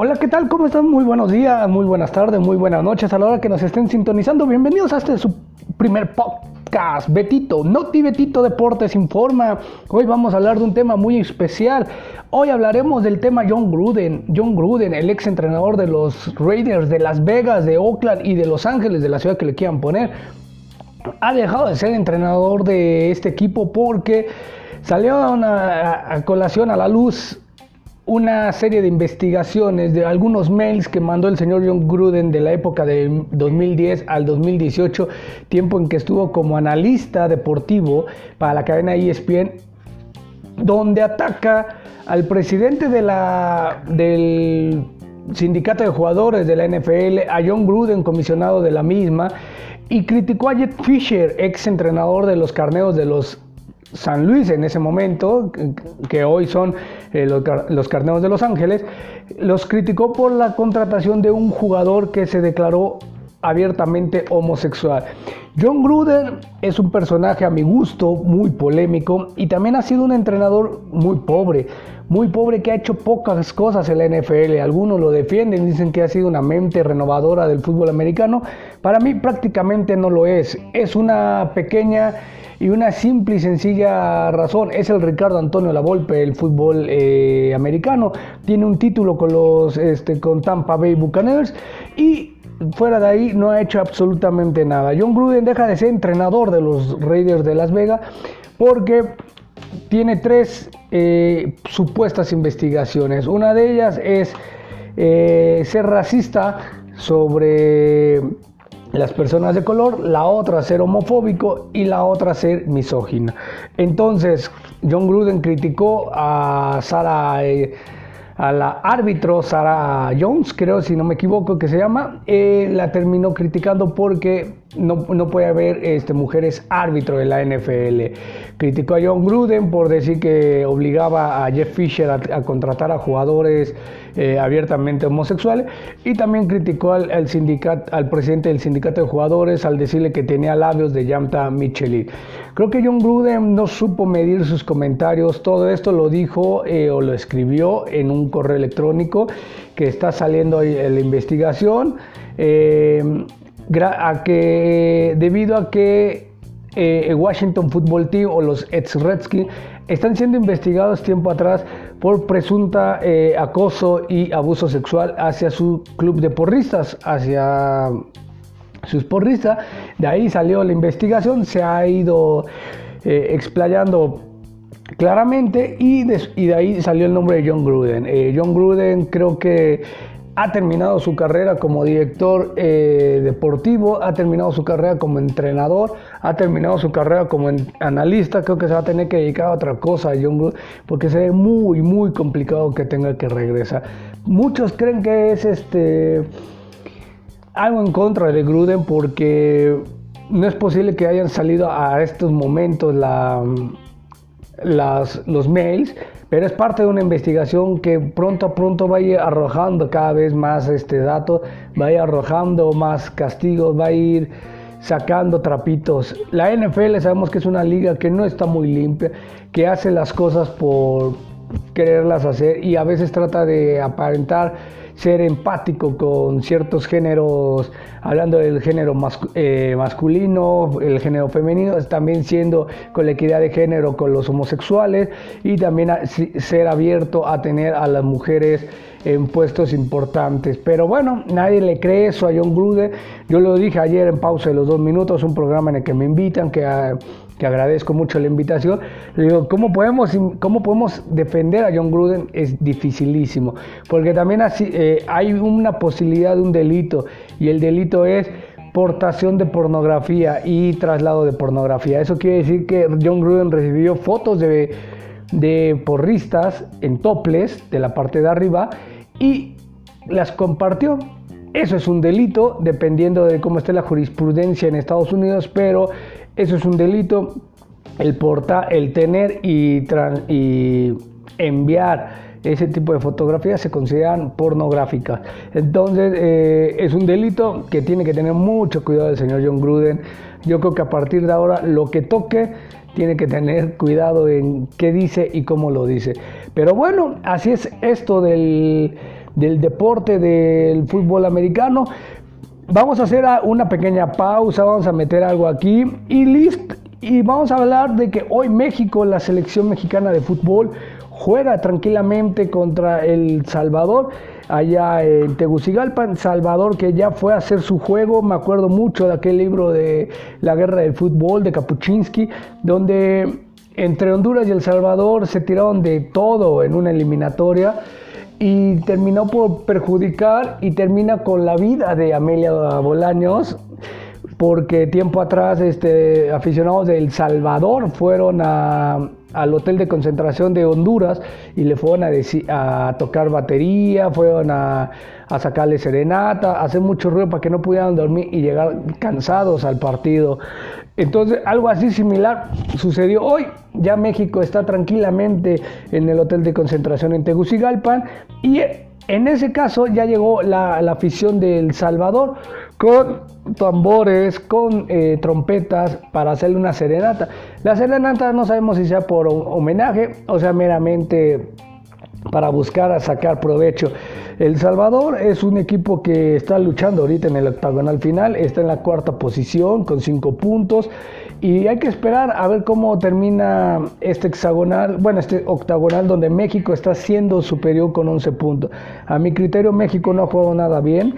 Hola, ¿qué tal? ¿Cómo están? Muy buenos días, muy buenas tardes, muy buenas noches a la hora que nos estén sintonizando. Bienvenidos a este su primer podcast, Betito, Noti Betito Deportes Informa. Hoy vamos a hablar de un tema muy especial. Hoy hablaremos del tema John Gruden. John Gruden, el ex entrenador de los Raiders de Las Vegas, de Oakland y de Los Ángeles, de la ciudad que le quieran poner, ha dejado de ser entrenador de este equipo porque salió una, a colación a la luz una serie de investigaciones de algunos mails que mandó el señor John Gruden de la época de 2010 al 2018, tiempo en que estuvo como analista deportivo para la cadena ESPN, donde ataca al presidente del sindicato de jugadores de la NFL, a John Gruden, comisionado de la misma, y criticó a Jet Fisher, ex entrenador de los carneos de los San Luis en ese momento, que hoy son eh, los, los, Carneros de Los Ángeles, los criticó por la contratación de un jugador que se declaró abiertamente homosexual. John Gruden es un personaje a mi gusto muy polémico y también ha sido un entrenador muy pobre, muy pobre que ha hecho pocas cosas en la NFL. Algunos lo defienden, dicen que ha sido una mente renovadora del fútbol americano. Para mí prácticamente no lo es. Es una pequeña y una simple y sencilla razón es el Ricardo Antonio Lavolpe del fútbol eh, americano. Tiene un título con los este, con Tampa Bay Buccaneers y fuera de ahí no ha hecho absolutamente nada. John Gruden deja de ser entrenador de los Raiders de Las Vegas porque tiene tres eh, supuestas investigaciones. Una de ellas es eh, ser racista sobre las personas de color, la otra ser homofóbico y la otra ser misógina. Entonces, John Gruden criticó a Sara, eh, a la árbitro Sarah Jones, creo si no me equivoco que se llama, eh, la terminó criticando porque no, no, puede haber este, mujeres árbitro de la NFL. Criticó a John Gruden por decir que obligaba a Jeff Fisher a, contratar a jugadores eh, abiertamente homosexuales y también criticó al, al, presidente del sindicato de jugadores al decirle que tenía labios de Yamta Michelin. Creo que John Gruden no supo medir sus comentarios, todo esto lo dijo eh, o lo escribió en un correo electrónico que está saliendo en la investigación. Eh, a que, debido a que eh, Washington Football Team o los ex Redskins están siendo investigados tiempo atrás por presunta eh, acoso y abuso sexual hacia su club de porristas, hacia sus porristas. De ahí salió la investigación, se ha ido eh, explayando claramente y de, y de, ahí salió el nombre de John Gruden. John Gruden creo que ha terminado su carrera como director eh, deportivo, ha terminado su carrera como entrenador, ha terminado su carrera como analista. Creo que se va a tener que dedicar a otra cosa, John porque se ve muy, muy complicado que tenga que regresar. Muchos creen que es este algo en contra de Gruden porque no es posible que hayan salido a estos momentos la, las, los mails pero es parte de una investigación que pronto a pronto va a ir arrojando cada vez más este dato, va a ir arrojando más castigos, va a ir sacando trapitos. La NFL sabemos que es una liga que no está muy limpia, que hace las cosas por quererlas hacer y a veces trata de aparentar ser empático con ciertos géneros, hablando del género eh, masculino, el género femenino, también siendo con la equidad de género con los homosexuales y también ser abierto a tener a las mujeres en puestos importantes. Pero bueno, nadie le cree eso a John Gruden. Yo lo dije ayer en pausa de los dos minutos, un programa en el que me invitan, que... A, que agradezco mucho la invitación. Le digo, ¿cómo podemos, ¿cómo podemos defender a John Gruden? Es dificilísimo, porque también eh, hay una posibilidad de un delito, y el delito es portación de pornografía y traslado de pornografía. Eso quiere decir que John Gruden recibió fotos de, de porristas en toples de la parte de arriba y las compartió. Eso es un delito, dependiendo de cómo esté la jurisprudencia en Estados Unidos, pero eso es un delito. El, porta, el tener y, y enviar ese tipo de fotografías se consideran pornográficas. Entonces eh, es un delito que tiene que tener mucho cuidado el señor John Gruden. Yo creo que a partir de ahora lo que toque tiene que tener cuidado en qué dice y cómo lo dice. Pero bueno, así es esto del, del deporte del fútbol americano. Vamos a hacer una pequeña pausa, vamos a meter algo aquí y listo. Y vamos a hablar de que hoy México, la selección mexicana de fútbol, juega tranquilamente contra El Salvador, allá en Tegucigalpa, Salvador que ya fue a hacer su juego, me acuerdo mucho de aquel libro de La Guerra del Fútbol de Kapuczynski, donde entre Honduras y El Salvador se tiraron de todo en una eliminatoria y terminó por perjudicar y termina con la vida de Amelia Bolaños porque tiempo atrás este, aficionados de El Salvador fueron al hotel de concentración de Honduras y le fueron a, a tocar batería, fueron a, a, sacarle serenata, a hacer mucho ruido para que no pudieran dormir y llegar cansados al partido. Entonces, algo así similar sucedió hoy. Ya México está tranquilamente en el hotel de concentración en Tegucigalpa y en ese caso ya llegó la, la afición de El Salvador con tambores, con eh, trompetas para hacerle una serenata. La serenata no sabemos si sea por homenaje o sea meramente para buscar sacar provecho. El Salvador es un equipo que está luchando ahorita en el octagonal final, está en la cuarta posición con cinco puntos y hay que esperar a ver cómo termina este hexagonal, bueno, este octagonal donde México está siendo superior con 11 puntos. A mi criterio México no ha jugado nada bien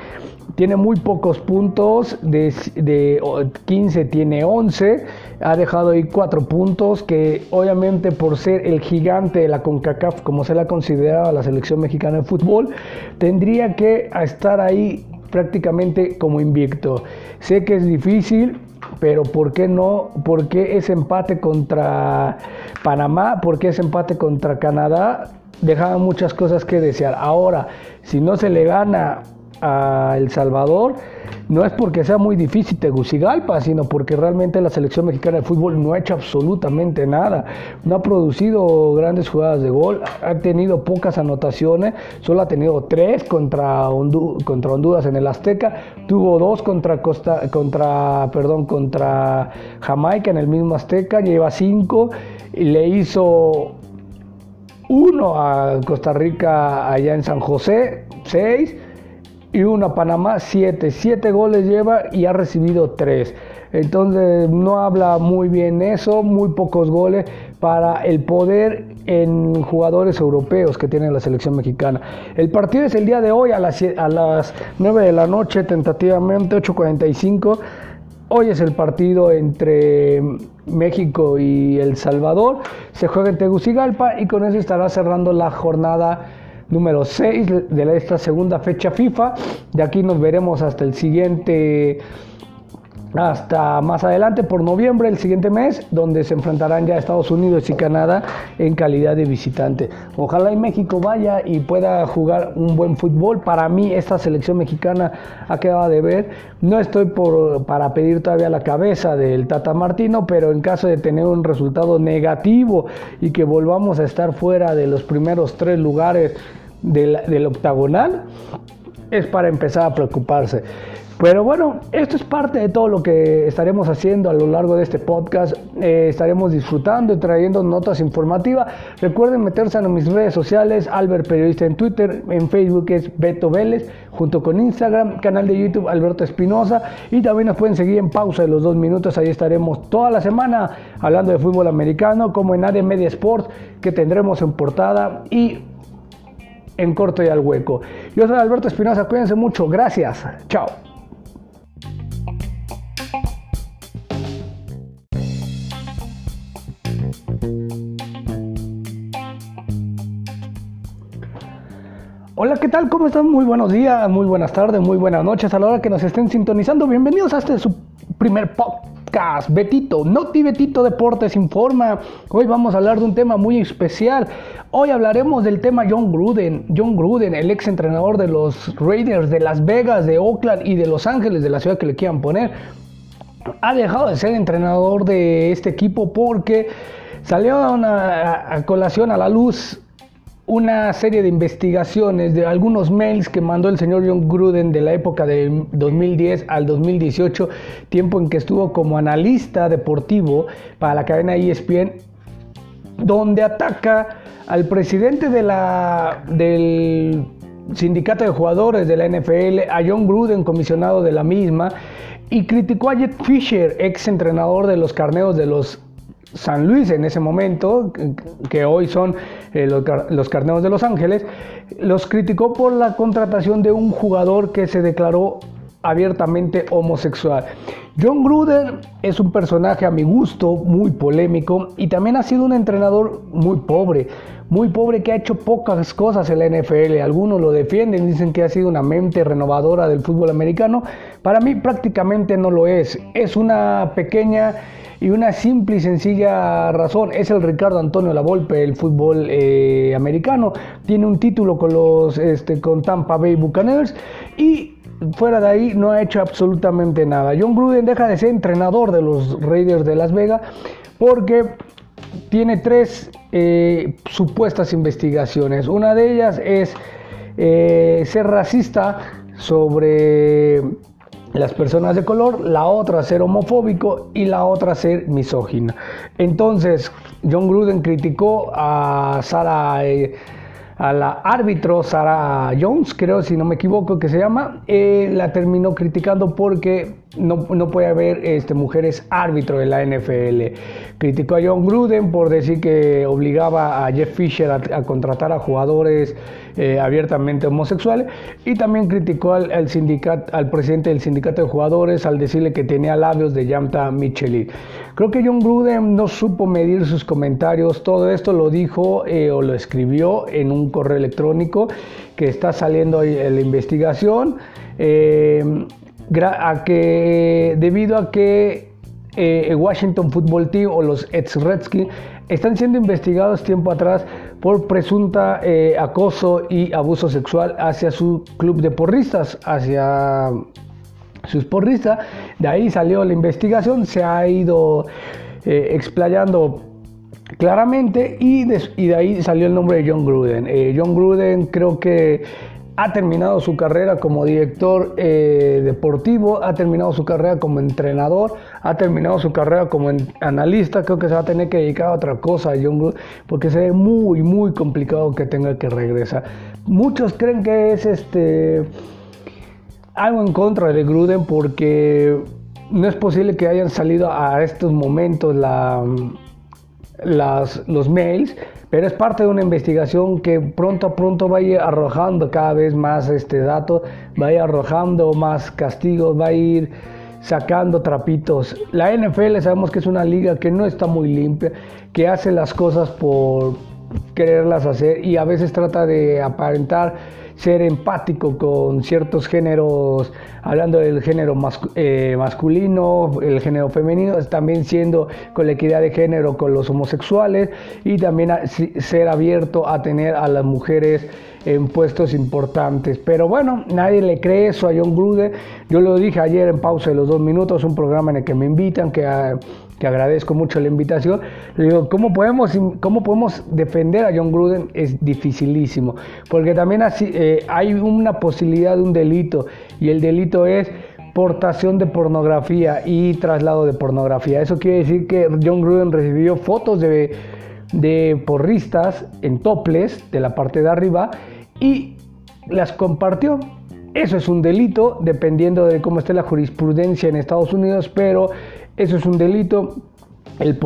tiene muy pocos puntos, de, de, 15 tiene 11, ha dejado ahí 4 puntos que obviamente por ser el gigante de la CONCACAF, como se la consideraba la selección mexicana de fútbol, tendría que estar ahí prácticamente como invicto. Sé que es difícil, pero ¿por qué no? ¿Por qué ese empate contra Panamá? ¿Por qué ese empate contra Canadá? Dejaba muchas cosas que desear. Ahora, si no se le gana a El Salvador, no es porque sea muy difícil Tegucigalpa, sino porque realmente la selección mexicana de fútbol no ha hecho absolutamente nada. No ha producido grandes jugadas de gol, ha tenido pocas anotaciones, solo ha tenido tres contra, contra Honduras en el Azteca, tuvo dos contra Costa, contra, perdón, contra Jamaica en el mismo Azteca, lleva cinco y le hizo uno a Costa Rica allá en San José, seis y uno a Panamá, siete. Siete goles lleva y ha recibido tres. Entonces no habla muy bien eso, muy pocos goles para el poder en jugadores europeos que tiene la selección mexicana. El partido es el día de hoy a las, a las 9 de la noche, tentativamente 8.45. Hoy es el partido entre México y El Salvador. Se juega en Tegucigalpa y con eso estará cerrando la jornada número 6 de esta segunda fecha FIFA. De aquí nos veremos hasta el siguiente hasta más adelante por noviembre, el siguiente mes, donde se enfrentarán ya Estados Unidos y Canadá en calidad de visitante. Ojalá y México vaya y pueda jugar un buen fútbol. Para mí esta selección mexicana ha quedado de ver. No estoy por, para pedir todavía la cabeza del Tata Martino, pero en caso de tener un resultado negativo y que volvamos a estar fuera de los primeros tres lugares del, octagonal, es para empezar a preocuparse. Pero bueno, esto es parte de todo lo que estaremos haciendo a lo largo de este podcast. Eh, estaremos disfrutando y trayendo notas informativas. Recuerden meterse en mis redes sociales, Albert Periodista en Twitter, en Facebook es Beto Vélez, junto con Instagram, canal de YouTube Alberto Espinosa. Y también nos pueden seguir en pausa de los dos minutos. Ahí estaremos toda la semana hablando de fútbol americano, como en AD Media Sports, que tendremos en portada. Y en corto y al hueco. Yo soy Alberto Espinosa, cuídense mucho, gracias, chao. Hola, ¿qué tal? ¿Cómo están? Muy buenos días, muy buenas tardes, muy buenas noches a la hora que nos estén sintonizando. Bienvenidos a este su primer podcast Betito, Noti Betito Deportes informa. Hoy vamos a hablar de un tema muy especial. Hoy hablaremos del tema John Gruden. John Gruden, el ex entrenador de los Raiders de Las Vegas, de Oakland y de Los Ángeles, de la ciudad que le quieran poner. Ha dejado de ser entrenador de este equipo porque salió a, a colación a la luz una serie de investigaciones de algunos mails que mandó el señor John Gruden de la época de 2010 al 2018, tiempo en que estuvo como analista deportivo para la cadena ESPN, donde ataca al presidente de la, del sindicato de jugadores de la NFL, a John Gruden, comisionado de la misma, y criticó a Jet Fisher, ex entrenador de los carneos de los San Luis en ese momento, que hoy son eh, los, los, Carneros de Los Ángeles, los criticó por la contratación de un jugador que se declaró abiertamente homosexual. John Gruden es un personaje a mi gusto muy polémico y también ha sido un entrenador muy pobre, muy pobre que ha hecho pocas cosas en la NFL. Algunos lo defienden, dicen que ha sido una mente renovadora del fútbol americano. Para mí prácticamente no lo es. Es una pequeña y una simple y sencilla razón es el Ricardo Antonio Lavolpe del fútbol eh, americano. Tiene un título con los este, con Tampa Bay Buccaneers y fuera de ahí no ha hecho absolutamente nada. John Gruden deja de ser entrenador de los Raiders de Las Vegas porque tiene tres eh, supuestas investigaciones. Una de ellas es eh, ser racista sobre las personas de color, la otra ser homofóbico y la otra ser misógina. Entonces, John Gruden criticó a Sarah, eh, a la árbitro Sarah Jones, creo si no me equivoco que se llama, la terminó criticando porque no, puede haber este, mujeres árbitro en la NFL. Criticó a John Gruden por decir que obligaba a Jeff Fisher a contratar a jugadores eh, abiertamente homosexuales y también criticó al, al, presidente del sindicato de jugadores al decirle que tenía labios de Yamta Michelin. Creo que John Gruden no supo medir sus comentarios, todo esto lo dijo eh, o lo escribió en un correo electrónico que está saliendo en la investigación. Eh, a que, debido a que el Washington Football Team o los ex Redskins están siendo investigados tiempo atrás por presunta eh, acoso y abuso sexual hacia su club de porristas, hacia sus porristas. De ahí salió la investigación, se ha ido eh, explayando claramente y de, y de, ahí salió el nombre de John Gruden. Eh, John Gruden creo que ha terminado su carrera como director eh, deportivo, ha terminado su carrera como entrenador, ha terminado su carrera como analista. Creo que se va a tener que dedicar a otra cosa, John porque se ve muy, muy complicado que tenga que regresar. Muchos creen que es este algo en contra de Gruden porque no es posible que hayan salido a estos momentos la, las, los mails pero es parte de una investigación que pronto a pronto va a ir arrojando cada vez más este dato, va a ir arrojando más castigos, va a ir sacando trapitos. La NFL sabemos que es una liga que no está muy limpia, que hace las cosas por quererlas hacer y a veces trata de aparentar ser empático con ciertos géneros, hablando del género eh, masculino, el género femenino, también siendo con la equidad de género con los homosexuales y también ser abierto a tener a las mujeres en puestos importantes. Pero bueno, nadie le cree eso a John Gruden. Yo lo dije ayer en pausa de los dos minutos, un programa en el que me invitan, que que agradezco mucho la invitación. Le digo, ¿cómo podemos, cómo podemos defender a John Gruden? Es dificilísimo, porque también así, eh, hay una posibilidad de un delito, y el delito es portación de pornografía y traslado de pornografía. Eso quiere decir que John Gruden recibió fotos de, de porristas en toples de la parte de arriba y las compartió. Eso es un delito, dependiendo de cómo esté la jurisprudencia en Estados Unidos, pero eso es un delito. El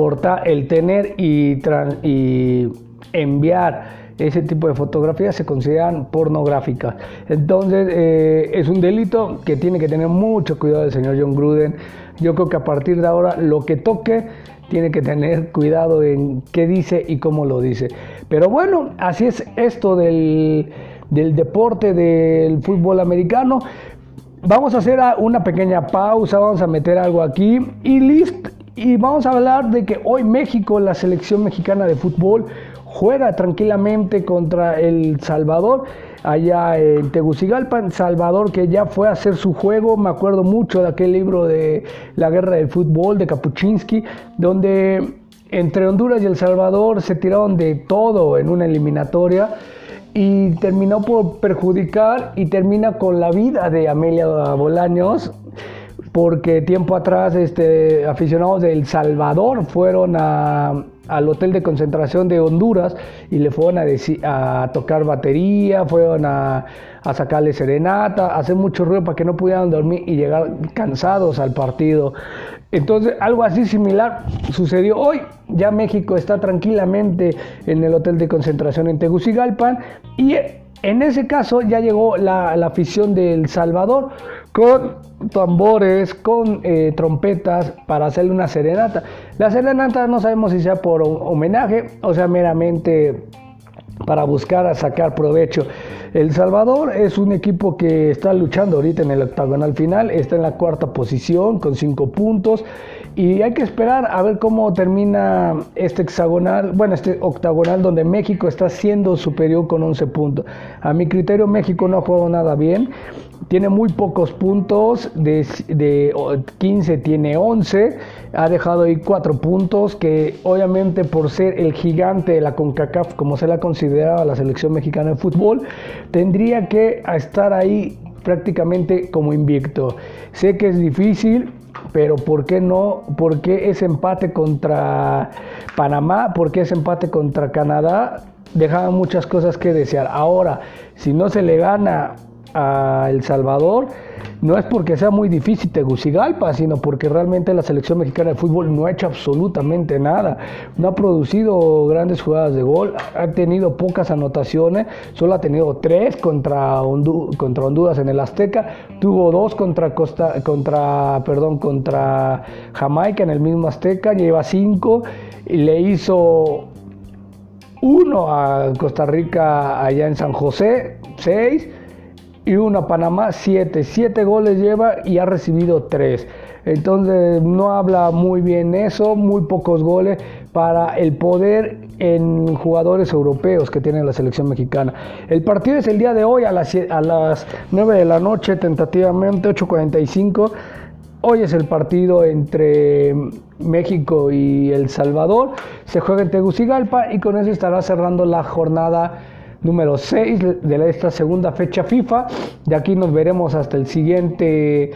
el tener y, y enviar ese tipo de fotografías se consideran pornográficas. Entonces eh, es un delito que tiene que tener mucho cuidado el señor John Gruden. Yo creo que a partir de ahora lo que toque tiene que tener cuidado en qué dice y cómo lo dice. Pero bueno, así es esto del, del deporte del fútbol americano. Vamos a hacer una pequeña pausa, vamos a meter algo aquí y listo. Y vamos a hablar de que hoy México, la selección mexicana de fútbol, juega tranquilamente contra El Salvador, allá en Tegucigalpa, Salvador que ya fue a hacer su juego, me acuerdo mucho de aquel libro de La Guerra del Fútbol de Kapuczynski, donde entre Honduras y El Salvador se tiraron de todo en una eliminatoria y terminó por perjudicar y termina con la vida de Amelia Bolaños porque tiempo atrás este, aficionados de El Salvador fueron al hotel de concentración de Honduras y le fueron a, a tocar batería, fueron a, a, sacarle serenata, a hacer mucho ruido para que no pudieran dormir y llegar cansados al partido. Entonces, algo así similar sucedió hoy. Ya México está tranquilamente en el hotel de concentración en Tegucigalpan y en ese caso ya llegó la, la afición de El Salvador con tambores, con eh, trompetas para hacerle una serenata. La serenata no sabemos si sea por homenaje o sea meramente para buscar a sacar provecho. El Salvador es un equipo que está luchando ahorita en el octagonal final, está en la cuarta posición con cinco puntos y hay que esperar a ver cómo termina este hexagonal, bueno, este octagonal donde México está siendo superior con 11 puntos. A mi criterio México no ha jugado nada bien, tiene muy pocos puntos, de, de 15 tiene 11, ha dejado ahí 4 puntos que obviamente por ser el gigante de la CONCACAF, como se la consideraba la selección mexicana de fútbol, tendría que estar ahí prácticamente como invicto. Sé que es difícil, pero ¿por qué no? ¿Por qué ese empate contra Panamá? ¿Por qué ese empate contra Canadá? Dejaba muchas cosas que desear. Ahora, si no se le gana a El Salvador, no es porque sea muy difícil Tegucigalpa, sino porque realmente la selección mexicana de fútbol no ha hecho absolutamente nada. No ha producido grandes jugadas de gol, ha tenido pocas anotaciones, solo ha tenido tres contra, contra Honduras en el Azteca, tuvo dos contra Costa, contra, perdón, contra Jamaica en el mismo Azteca, lleva cinco le hizo uno a Costa Rica allá en San José, seis y uno a Panamá, siete. Siete goles lleva y ha recibido tres. Entonces no habla muy bien eso, muy pocos goles para el poder en jugadores europeos que tiene la selección mexicana. El partido es el día de hoy a las, a las 9 de la noche, tentativamente 8.45. Hoy es el partido entre México y El Salvador. Se juega en Tegucigalpa y con eso estará cerrando la jornada número 6 de esta segunda fecha FIFA. De aquí nos veremos hasta el siguiente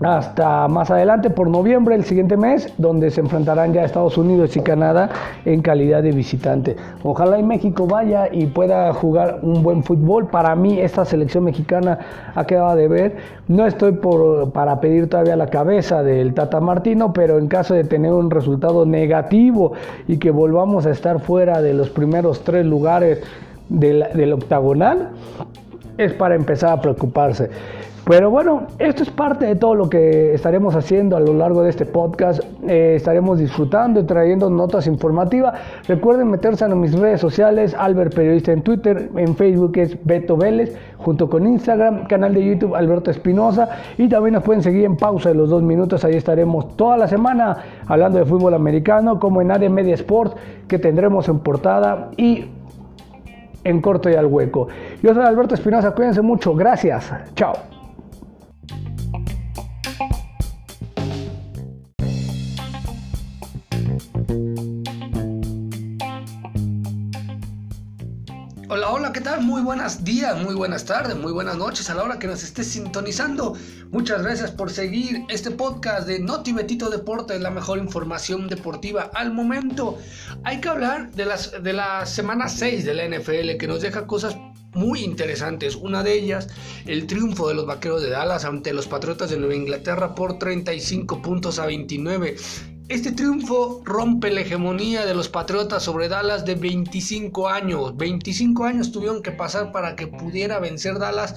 hasta más adelante por noviembre el siguiente mes donde se enfrentarán ya Estados Unidos y Canadá en calidad de visitante. Ojalá y México vaya y pueda jugar un buen fútbol. Para mí esta selección mexicana ha quedado de ver. No estoy por, para pedir todavía la cabeza del Tata Martino pero en caso de tener un resultado negativo y que volvamos a estar fuera de los primeros tres lugares del, octagonal, es para empezar a preocuparse. Pero bueno, esto es parte de todo lo que estaremos haciendo a lo largo de este podcast. Eh, estaremos disfrutando y trayendo notas informativas. Recuerden meterse en mis redes sociales, Albert Periodista en Twitter, en Facebook es Beto Vélez, junto con Instagram, canal de YouTube Alberto Espinosa. Y también nos pueden seguir en pausa de los dos minutos. Ahí estaremos toda la semana hablando de fútbol americano, como en AD Media Sport, que tendremos en portada. Y en corto y al hueco. Yo soy Alberto Espinosa, cuídense mucho, gracias, chao. Buenos días, muy buenas tardes, muy buenas noches a la hora que nos estés sintonizando. Muchas gracias por seguir este podcast de Noti Betito Deportes, la mejor información deportiva al momento. Hay que hablar de, las, de la semana 6 de la NFL que nos deja cosas muy interesantes. Una de ellas, el triunfo de los Vaqueros de Dallas ante los Patriotas de Nueva Inglaterra por 35 puntos a 29. Este triunfo rompe la hegemonía de los Patriotas sobre Dallas de 25 años. 25 años tuvieron que pasar para que pudiera vencer Dallas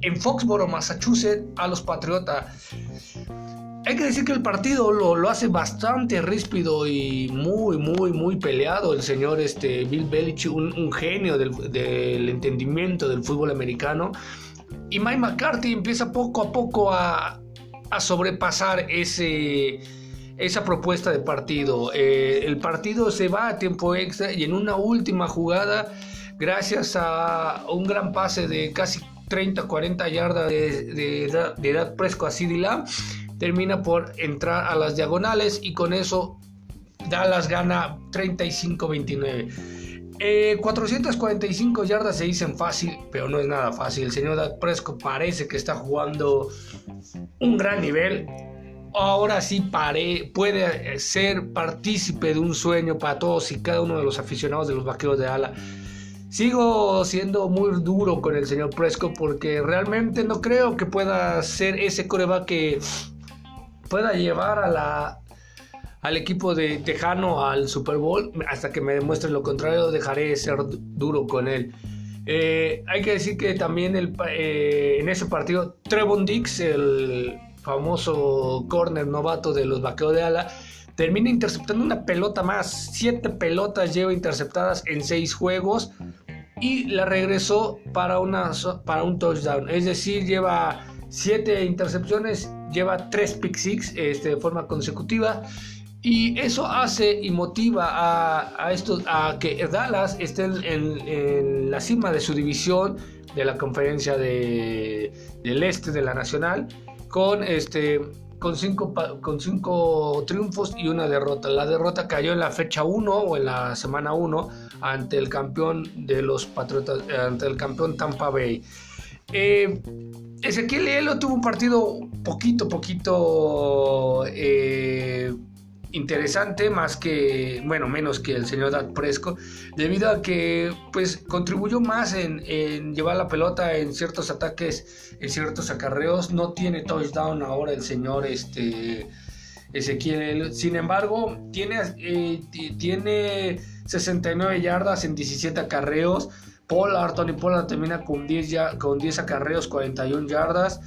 en Foxboro, Massachusetts, a los Patriotas. Hay que decir que el partido lo, hace bastante ríspido y muy, muy, muy peleado. El señor este, Bill Belichick, un, genio del, del, entendimiento del fútbol americano. Y Mike McCarthy empieza poco a poco a, a sobrepasar ese esa propuesta de partido. Eh, el partido se va a tiempo extra y en una última jugada, gracias a un gran pase de casi 30-40 yardas de, de, edad fresco a CD termina por entrar a las diagonales y con eso Dallas gana 35-29. 445 yardas se dicen fácil, pero no es nada fácil. El señor Dak Prescott parece que está jugando un gran nivel. Ahora sí pare, puede ser partícipe de un sueño para todos y cada uno de los aficionados de los vaqueros de ala. Sigo siendo muy duro con el señor Prescott porque realmente no creo que pueda ser ese coreback que pueda llevar a la, al equipo de Tejano al Super Bowl. Hasta que me demuestre lo contrario, dejaré de ser duro con él. Eh, hay que decir que también el, eh, en ese partido Trevon Dix, el famoso corner novato de los vaqueros de ala, termina interceptando una pelota más. Siete pelotas lleva interceptadas en seis juegos y la regresó para, una, para un touchdown. Es decir, lleva siete intercepciones, lleva tres pick six este, de forma consecutiva. Y eso hace y motiva a, a, a que Dallas esté en, la cima de su división de la conferencia del este de la nacional con, este, con, cinco, con cinco triunfos y una derrota. La derrota cayó en la fecha 1 o en la semana 1 ante el campeón de los Patriotas, ante el campeón Tampa Bay. Eh, Ezequiel Elo tuvo un partido poquito, poquito... Eh, interesante, más que, bueno, menos que el señor Dak Presco, debido a que, pues, contribuyó más en, llevar la pelota en ciertos ataques, en ciertos acarreos. No tiene touchdown ahora el señor, este, Ezequiel. Sin embargo, tiene, eh, tiene 69 yardas en 17 acarreos. Pollard, Tony Pollard termina con 10, ya, con 10 acarreos, 41 yardas.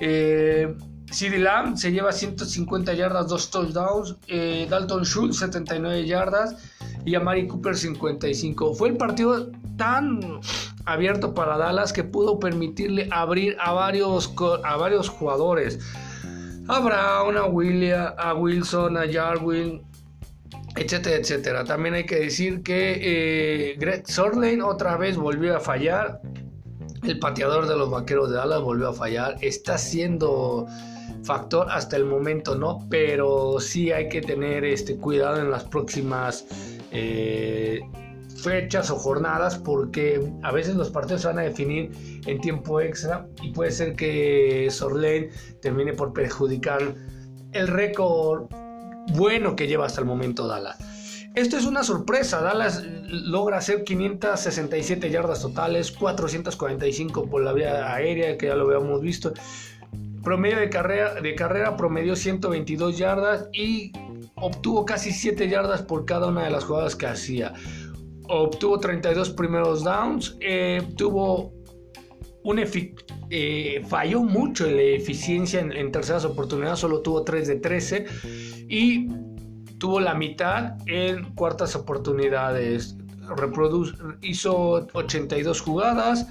Eh, CD Lamb se lleva 150 yardas, 2 touchdowns. Eh, Dalton Schultz 79 yardas. Y Amari Cooper 55. Fue el partido tan abierto para Dallas que pudo permitirle abrir a varios, a varios jugadores. A Brown, a, William, a Wilson, a Jarwin, etcétera, etcétera. También hay que decir que eh, Greg Sorlane otra vez volvió a fallar. El pateador de los vaqueros de Dallas volvió a fallar. Está siendo factor hasta el momento no, pero sí hay que tener este cuidado en las próximas eh, fechas o jornadas porque a veces los partidos se van a definir en tiempo extra y puede ser que Sorlane termine por perjudicar el récord bueno que lleva hasta el momento Dallas. Esto es una sorpresa. Dallas logra hacer 567 yardas totales, 445 por la vía aérea, que ya lo habíamos visto. Promedio de carrera, de carrera promedió 122 yardas y obtuvo casi 7 yardas por cada una de las jugadas que hacía. Obtuvo 32 primeros downs, eh, tuvo un eh, falló mucho en la eficiencia en, terceras oportunidades, solo tuvo 3 de 13 y tuvo la mitad en cuartas oportunidades. hizo 82 jugadas,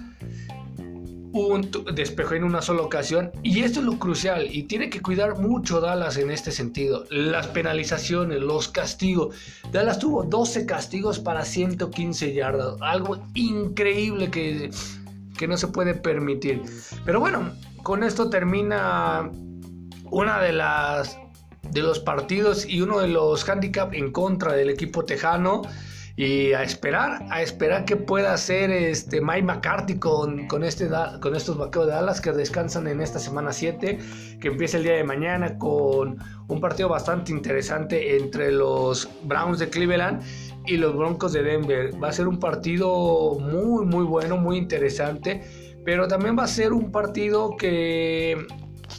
un despejo en una sola ocasión y esto es lo crucial y tiene que cuidar mucho Dallas en este sentido. Las penalizaciones, los castigos. Dallas tuvo 12 castigos para 115 yardas, algo increíble que, que no se puede permitir. Pero bueno, con esto termina una de las de los partidos y uno de los handicaps en contra del equipo tejano y a esperar, a esperar que pueda hacer este Mike McCarthy con, con, este, con estos vaqueros de Dallas que descansan en esta semana 7, que empieza el día de mañana con un partido bastante interesante entre los Browns de Cleveland y los Broncos de Denver. Va a ser un partido muy, muy bueno, muy interesante, pero también va a ser un partido que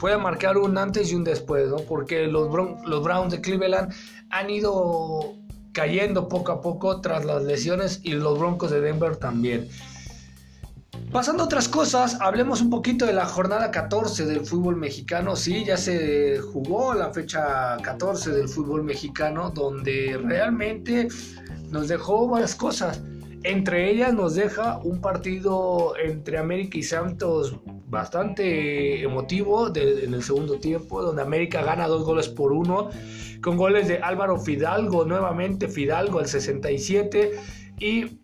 pueda marcar un antes y un después, ¿no? Porque los, los Browns de Cleveland han ido cayendo poco a poco tras las lesiones y los Broncos de Denver también. Pasando a otras cosas, hablemos un poquito de la jornada 14 del fútbol mexicano. Sí, ya se jugó la fecha 14 del fútbol mexicano, donde realmente nos dejó varias cosas. Entre ellas nos deja un partido entre América y Santos bastante emotivo en el segundo tiempo, donde América gana dos goles por uno con goles de Álvaro Fidalgo, nuevamente Fidalgo al 67 y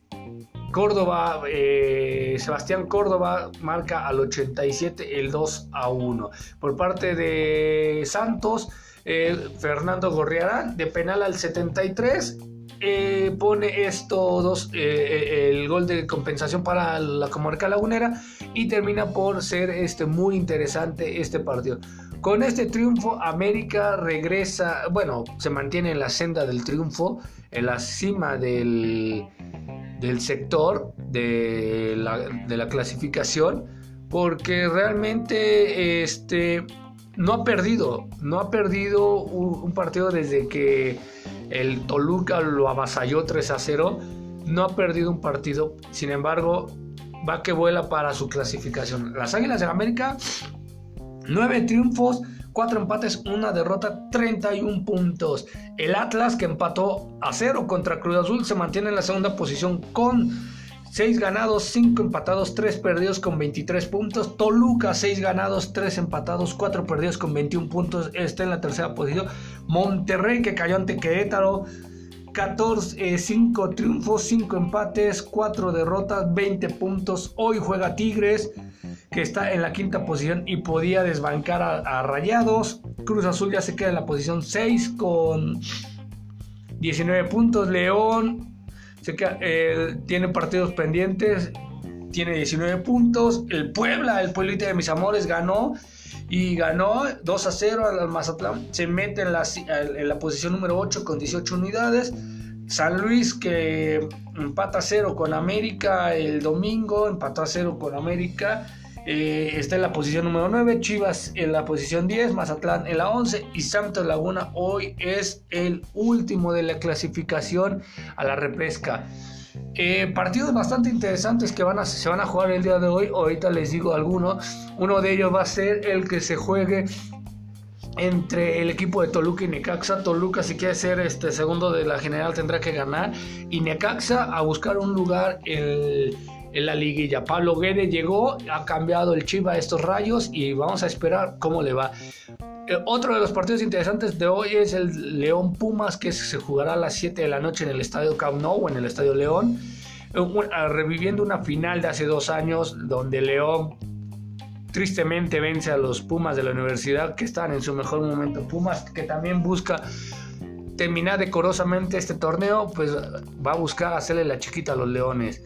Córdoba, eh, Sebastián Córdoba marca al 87 el 2 a 1. Por parte de Santos, eh, Fernando Gorriarán de penal al 73 eh, pone esto dos, el gol de compensación para la comarca lagunera y termina por ser este, muy interesante este partido. Con este triunfo, América regresa, bueno, se mantiene en la senda del triunfo, en la cima del, del sector de la, de la clasificación, porque realmente este, no ha perdido, no ha perdido un, partido desde que el Toluca lo avasalló 3 a 0, no ha perdido un partido, sin embargo, va que vuela para su clasificación. Las Águilas de América, 9 triunfos, 4 empates, una derrota, 31 puntos. El Atlas, que empató a 0 contra Cruz Azul, se mantiene en la segunda posición con 6 ganados, 5 empatados, 3 perdidos con 23 puntos. Toluca, 6 ganados, 3 empatados, 4 perdidos con 21 puntos. Está en la tercera posición. Monterrey, que cayó ante Querétaro. 14, 5 triunfos, 5 empates, 4 derrotas, 20 puntos. Hoy juega Tigres, que está en la quinta posición y podía desbancar a, Rayados. Cruz Azul ya se queda en la posición 6 con 19 puntos. León que eh, tiene partidos pendientes, tiene 19 puntos. El Puebla, el pueblito de mis amores, ganó y ganó 2 a 0 al Mazatlán. Se mete en la, en la posición número 8 con 18 unidades. San Luis que empata a 0 con América el domingo, empató a 0 con América eh, está en la posición número 9, Chivas en la posición 10, Mazatlán en la 11 y Santos Laguna hoy es el último de la clasificación a la repesca. Eh, partidos bastante interesantes que van a, se van a jugar el día de hoy, ahorita les digo algunos, uno de ellos va a ser el que se juegue entre el equipo de Toluca y Necaxa. Toluca si quiere ser este segundo de la general tendrá que ganar. Y Necaxa a buscar un lugar el en la liguilla. Pablo Guede llegó, ha cambiado el chip a estos rayos y vamos a esperar cómo le va. Eh, otro de los partidos interesantes de hoy es el León Pumas, que se jugará a las 7 de la noche en el Estadio Camp Nou o en el Estadio León, eh, ah, reviviendo una final de hace dos años donde León tristemente vence a los Pumas de la universidad que están en su mejor momento. Pumas que también busca terminar decorosamente este torneo, pues va a buscar hacerle la chiquita a los Leones.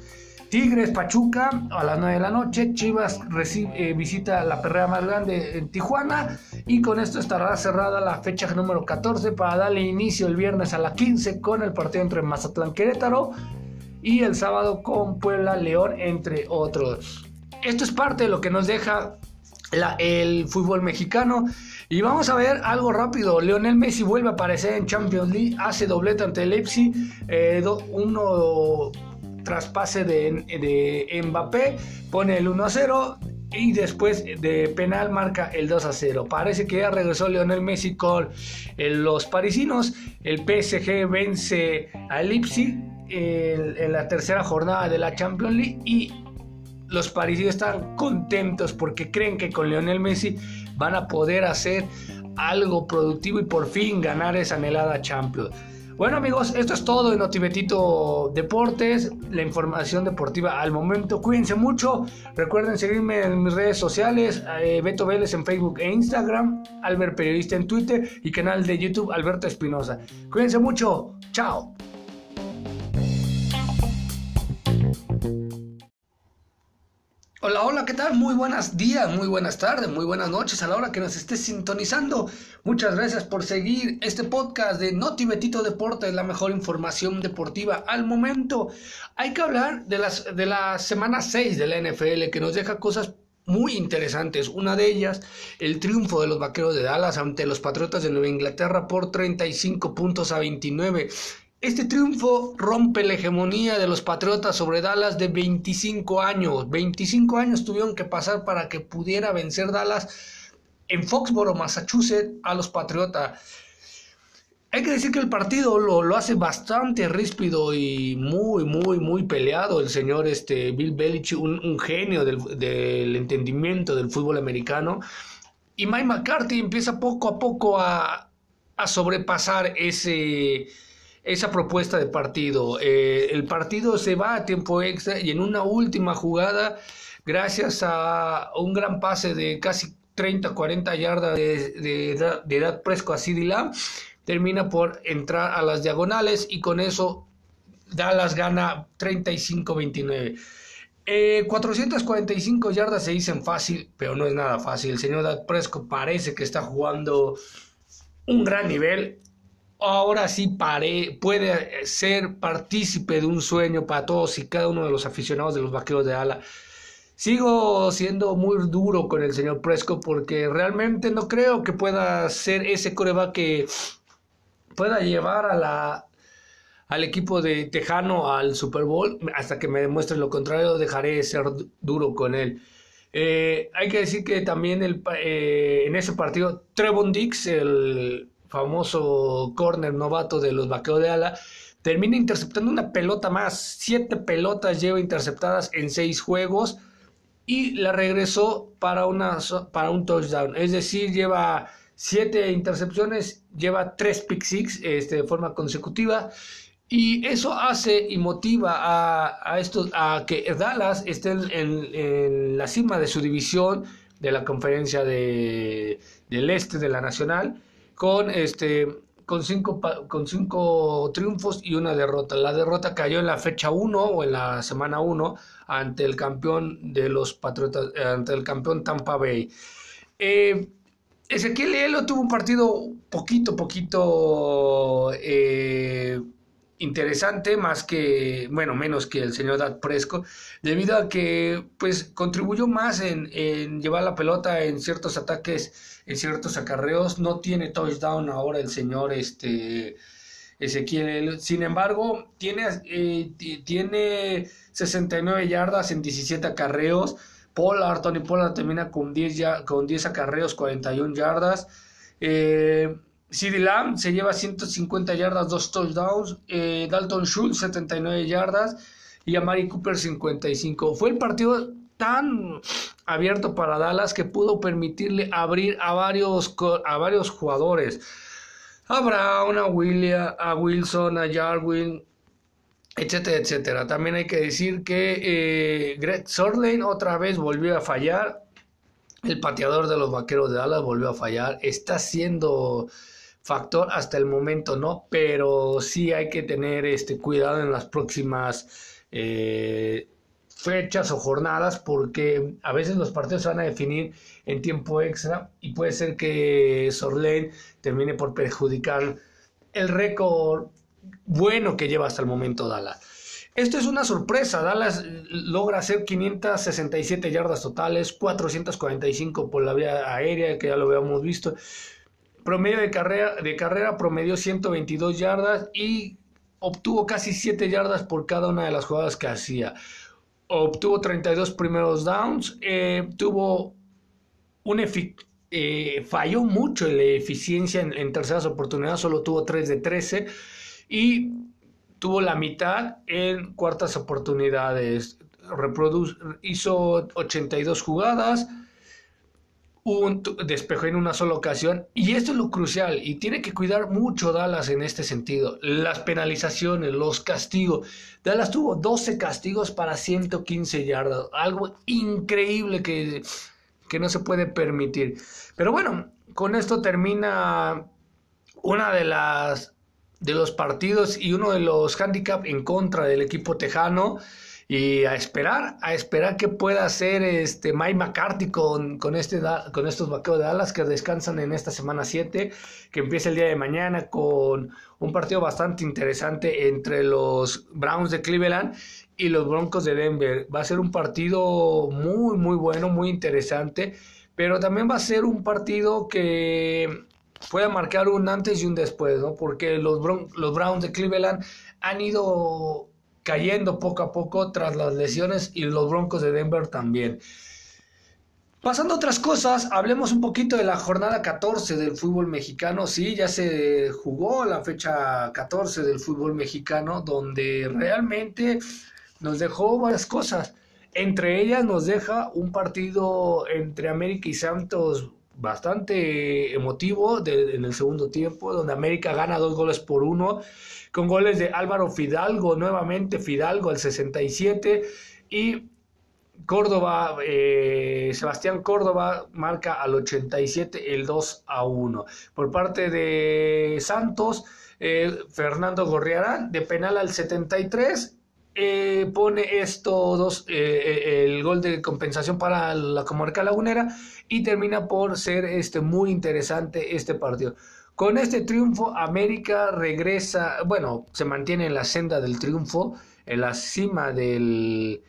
Tigres Pachuca a las 9 de la noche. Chivas recibe, eh, visita la perrea más grande en Tijuana. Y con esto estará cerrada la fecha número 14 para darle inicio el viernes a las 15 con el partido entre Mazatlán Querétaro. Y el sábado con Puebla León, entre otros. Esto es parte de lo que nos deja el fútbol mexicano. Y vamos a ver algo rápido. Leonel Messi vuelve a aparecer en Champions League. Hace doblete ante el Leipzig. Eh, uno traspase de, de Mbappé, pone el 1 a 0 y después de penal marca el 2 a 0. Parece que ya regresó Lionel Messi con los parisinos. El PSG vence a Leipzig en la tercera jornada de la Champions League y los parisinos están contentos porque creen que con Lionel Messi van a poder hacer algo productivo y por fin ganar esa anhelada Champions. Bueno amigos, esto es todo en Otibetito Deportes, la información deportiva al momento. Cuídense mucho, recuerden seguirme en mis redes sociales, eh, Beto Vélez en Facebook e Instagram, Albert Periodista en Twitter y canal de YouTube Alberto Espinosa. Cuídense mucho, chao. Hola, hola, ¿qué tal? Muy buenos días, muy buenas tardes, muy buenas noches a la hora que nos estés sintonizando. Muchas gracias por seguir este podcast de Noti Betito Deportes, la mejor información deportiva al momento. Hay que hablar de, las, de la semana 6 de la NFL que nos deja cosas muy interesantes. Una de ellas, el triunfo de los Vaqueros de Dallas ante los Patriotas de Nueva Inglaterra por 35 puntos a 29. Este triunfo rompe la hegemonía de los Patriotas sobre Dallas de 25 años. 25 años tuvieron que pasar para que pudiera vencer Dallas en Foxboro, Massachusetts, a los Patriotas. Hay que decir que el partido lo, hace bastante ríspido y muy, muy, muy peleado. El señor este, Bill Belichick, un, genio del, del, entendimiento del fútbol americano. Y Mike McCarthy empieza poco a poco a, a sobrepasar ese esa propuesta de partido. Eh, el partido se va a tiempo extra y en una última jugada, gracias a un gran pase de casi 30, 40 yardas de, edad Presco a CD termina por entrar a las diagonales y con eso Dallas gana 35-29. 445 eh, yardas se dicen fácil, pero no es nada fácil. El señor Dak Prescott parece que está jugando un gran nivel. Ahora sí pare, puede ser partícipe de un sueño para todos y cada uno de los aficionados de los vaqueros de ala. Sigo siendo muy duro con el señor Prescott porque realmente no creo que pueda ser ese coreback que pueda llevar a la, al equipo de Tejano al Super Bowl. Hasta que me demuestre lo contrario, dejaré de ser duro con él. Eh, hay que decir que también el, eh, en ese partido, Trevon Dix, el famoso corner novato de los vaqueros de ala, termina interceptando una pelota más. Siete pelotas lleva interceptadas en seis juegos y la regresó para, una, para un touchdown. Es decir, lleva siete intercepciones, lleva tres pick six este, de forma consecutiva y eso hace y motiva a, a, estos, a que Dallas esté en, la cima de su división de la conferencia de, del este de la nacional con este con cinco, con cinco triunfos y una derrota. La derrota cayó en la fecha 1 o en la semana 1 ante el campeón de los Patriotas, ante el campeón Tampa Bay. Eh, Ezequiel Elo tuvo un partido poquito, poquito eh, interesante, más que, bueno, menos que el señor Dad Presco, debido a que, pues, contribuyó más en, llevar la pelota en ciertos ataques, en ciertos acarreos. No tiene touchdown ahora el señor, este, Ezequiel. Sin embargo, tiene, eh, tiene 69 yardas en 17 acarreos. Pollard, Tony Pollard termina con 10, ya, con 10 acarreos, 41 yardas. Eh, CD Lamb se lleva 150 yardas, dos touchdowns. Eh, Dalton Schultz 79 yardas. Y Amari Cooper 55. Fue el partido tan abierto para Dallas que pudo permitirle abrir a varios, a varios jugadores. A Brown, a, William, a Wilson, a Jarwin, etcétera, etcétera. También hay que decir que eh, Greg Sorlane otra vez volvió a fallar. El pateador de los vaqueros de Dallas volvió a fallar. Está siendo factor hasta el momento no, pero sí hay que tener este cuidado en las próximas eh, fechas o jornadas porque a veces los partidos se van a definir en tiempo extra y puede ser que Sorlane termine por perjudicar el récord bueno que lleva hasta el momento Dallas. Esto es una sorpresa. Dallas logra hacer 567 yardas totales, 445 por la vía aérea, que ya lo habíamos visto. Promedio de carrera, de carrera promedió 122 yardas y obtuvo casi 7 yardas por cada una de las jugadas que hacía. Obtuvo 32 primeros downs, eh, tuvo un eh, falló mucho en la eficiencia en, terceras oportunidades, solo tuvo 3 de 13 y tuvo la mitad en cuartas oportunidades. hizo 82 jugadas, un despejó en una sola ocasión y esto es lo crucial y tiene que cuidar mucho Dallas en este sentido. Las penalizaciones, los castigos. Dallas tuvo 12 castigos para 115 yardas, algo increíble que, que no se puede permitir. Pero bueno, con esto termina una de las de los partidos y uno de los handicaps en contra del equipo tejano y a esperar, a esperar que pueda hacer este Mike McCarthy con, con, este, con estos vaqueros de Dallas que descansan en esta semana 7, que empieza el día de mañana con un partido bastante interesante entre los Browns de Cleveland y los Broncos de Denver. Va a ser un partido muy, muy bueno, muy interesante, pero también va a ser un partido que pueda marcar un antes y un después, ¿no? Porque los, los Browns de Cleveland han ido cayendo poco a poco tras las lesiones y los Broncos de Denver también. Pasando a otras cosas, hablemos un poquito de la jornada 14 del fútbol mexicano. Sí, ya se jugó la fecha 14 del fútbol mexicano, donde realmente nos dejó varias cosas. Entre ellas nos deja un partido entre América y Santos bastante emotivo en el segundo tiempo, donde América gana dos goles por uno, con goles de Álvaro Fidalgo, nuevamente Fidalgo al 67, y Córdoba, eh, Sebastián Córdoba marca al 87 el 2 a 1. Por parte de Santos, eh, Fernando Gorriarán de penal al 73 eh, pone esto dos, el gol de compensación para la comarca lagunera y termina por ser este, muy interesante este partido. Con este triunfo, América regresa, bueno, se mantiene en la senda del triunfo, en la cima del,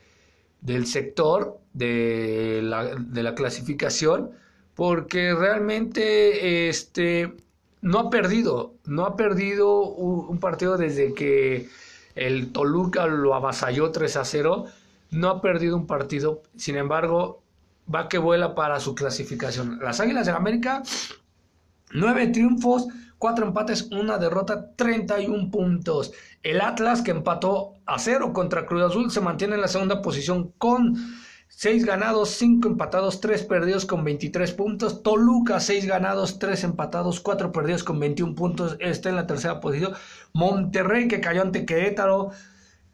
del sector de la, de la, clasificación, porque realmente este, no ha perdido, no ha perdido un, partido desde que el Toluca lo avasalló 3 a 0, no ha perdido un partido, sin embargo, va que vuela para su clasificación. Las Águilas de América, nueve triunfos, cuatro empates, una derrota, 31 puntos. El Atlas, que empató a cero contra Cruz Azul, se mantiene en la segunda posición con 6 ganados, 5 empatados, 3 perdidos con 23 puntos. Toluca, 6 ganados, 3 empatados, 4 perdidos con 21 puntos. Está en la tercera posición. Monterrey, que cayó ante Querétaro.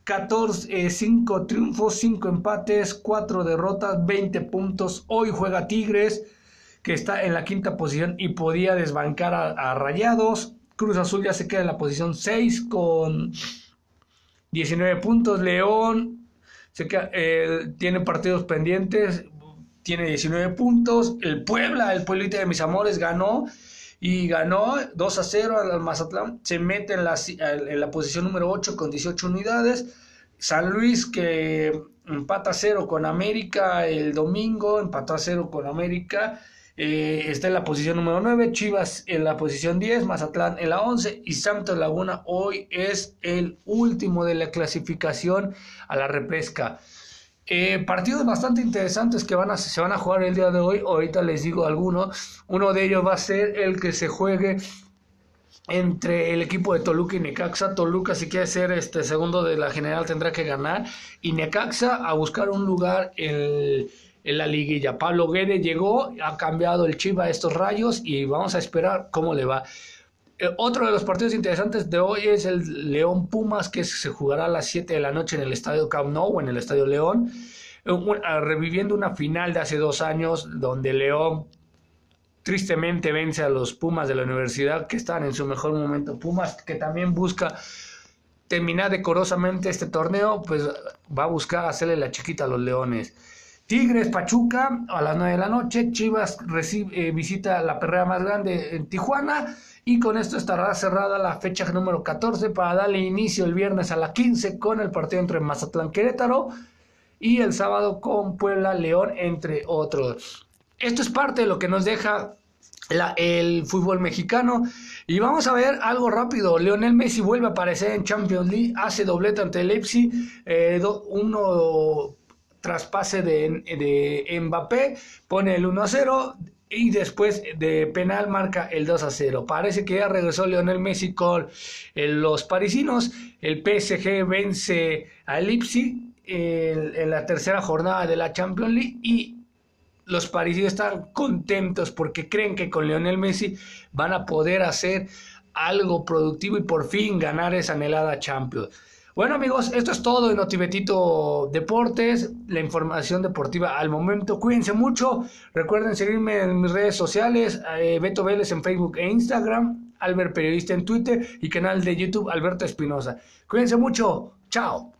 14, 5 triunfos, 5 empates, 4 derrotas, 20 puntos. Hoy juega Tigres que está en la quinta posición y podía desbancar a, Rayados. Cruz Azul ya se queda en la posición 6 con 19 puntos. León se tiene partidos pendientes, tiene 19 puntos. El Puebla, el pueblito de mis amores, ganó y ganó 2 a 0 al Mazatlán. Se mete en la, en la posición número 8 con 18 unidades. San Luis que empata a 0 con América el domingo, empató a 0 con América eh, está en la posición número 9, Chivas en la posición 10, Mazatlán en la 11 y Santos Laguna hoy es el último de la clasificación a la repesca. Eh, partidos bastante interesantes que van a, se van a jugar el día de hoy, ahorita les digo algunos, uno de ellos va a ser el que se juegue entre el equipo de Toluca y Necaxa. Toluca si quiere ser este segundo de la general tendrá que ganar y Necaxa a buscar un lugar el en la liguilla. Pablo Guede llegó, ha cambiado el chip a estos rayos y vamos a esperar cómo le va. Eh, otro de los partidos interesantes de hoy es el León Pumas, que se jugará a las 7 de la noche en el Estadio Camp Nou en el Estadio León, eh, ah, reviviendo una final de hace dos años donde León tristemente vence a los Pumas de la universidad que están en su mejor momento. Pumas que también busca terminar decorosamente este torneo, pues va a buscar hacerle la chiquita a los Leones. Tigres Pachuca a las 9 de la noche. Chivas recibe, eh, visita la perrera más grande en Tijuana. Y con esto estará cerrada la fecha número 14 para darle inicio el viernes a las 15 con el partido entre Mazatlán Querétaro y el sábado con Puebla León, entre otros. Esto es parte de lo que nos deja el fútbol mexicano. Y vamos a ver algo rápido. Leonel Messi vuelve a aparecer en Champions League, hace doblete ante el Leipzig, eh, uno traspase de, de Mbappé, pone el 1 a 0 y después de penal marca el 2 a 0. Parece que ya regresó Lionel Messi con eh, los parisinos. El PSG vence a Leipzig en, la tercera jornada de la Champions League y los parisinos están contentos porque creen que con Lionel Messi van a poder hacer algo productivo y por fin ganar esa anhelada Champions. Bueno amigos, esto es todo en Otibetito Deportes, la información deportiva al momento. Cuídense mucho, recuerden seguirme en mis redes sociales, eh, Beto Vélez en Facebook e Instagram, Albert Periodista en Twitter y canal de YouTube Alberto Espinosa. Cuídense mucho, chao.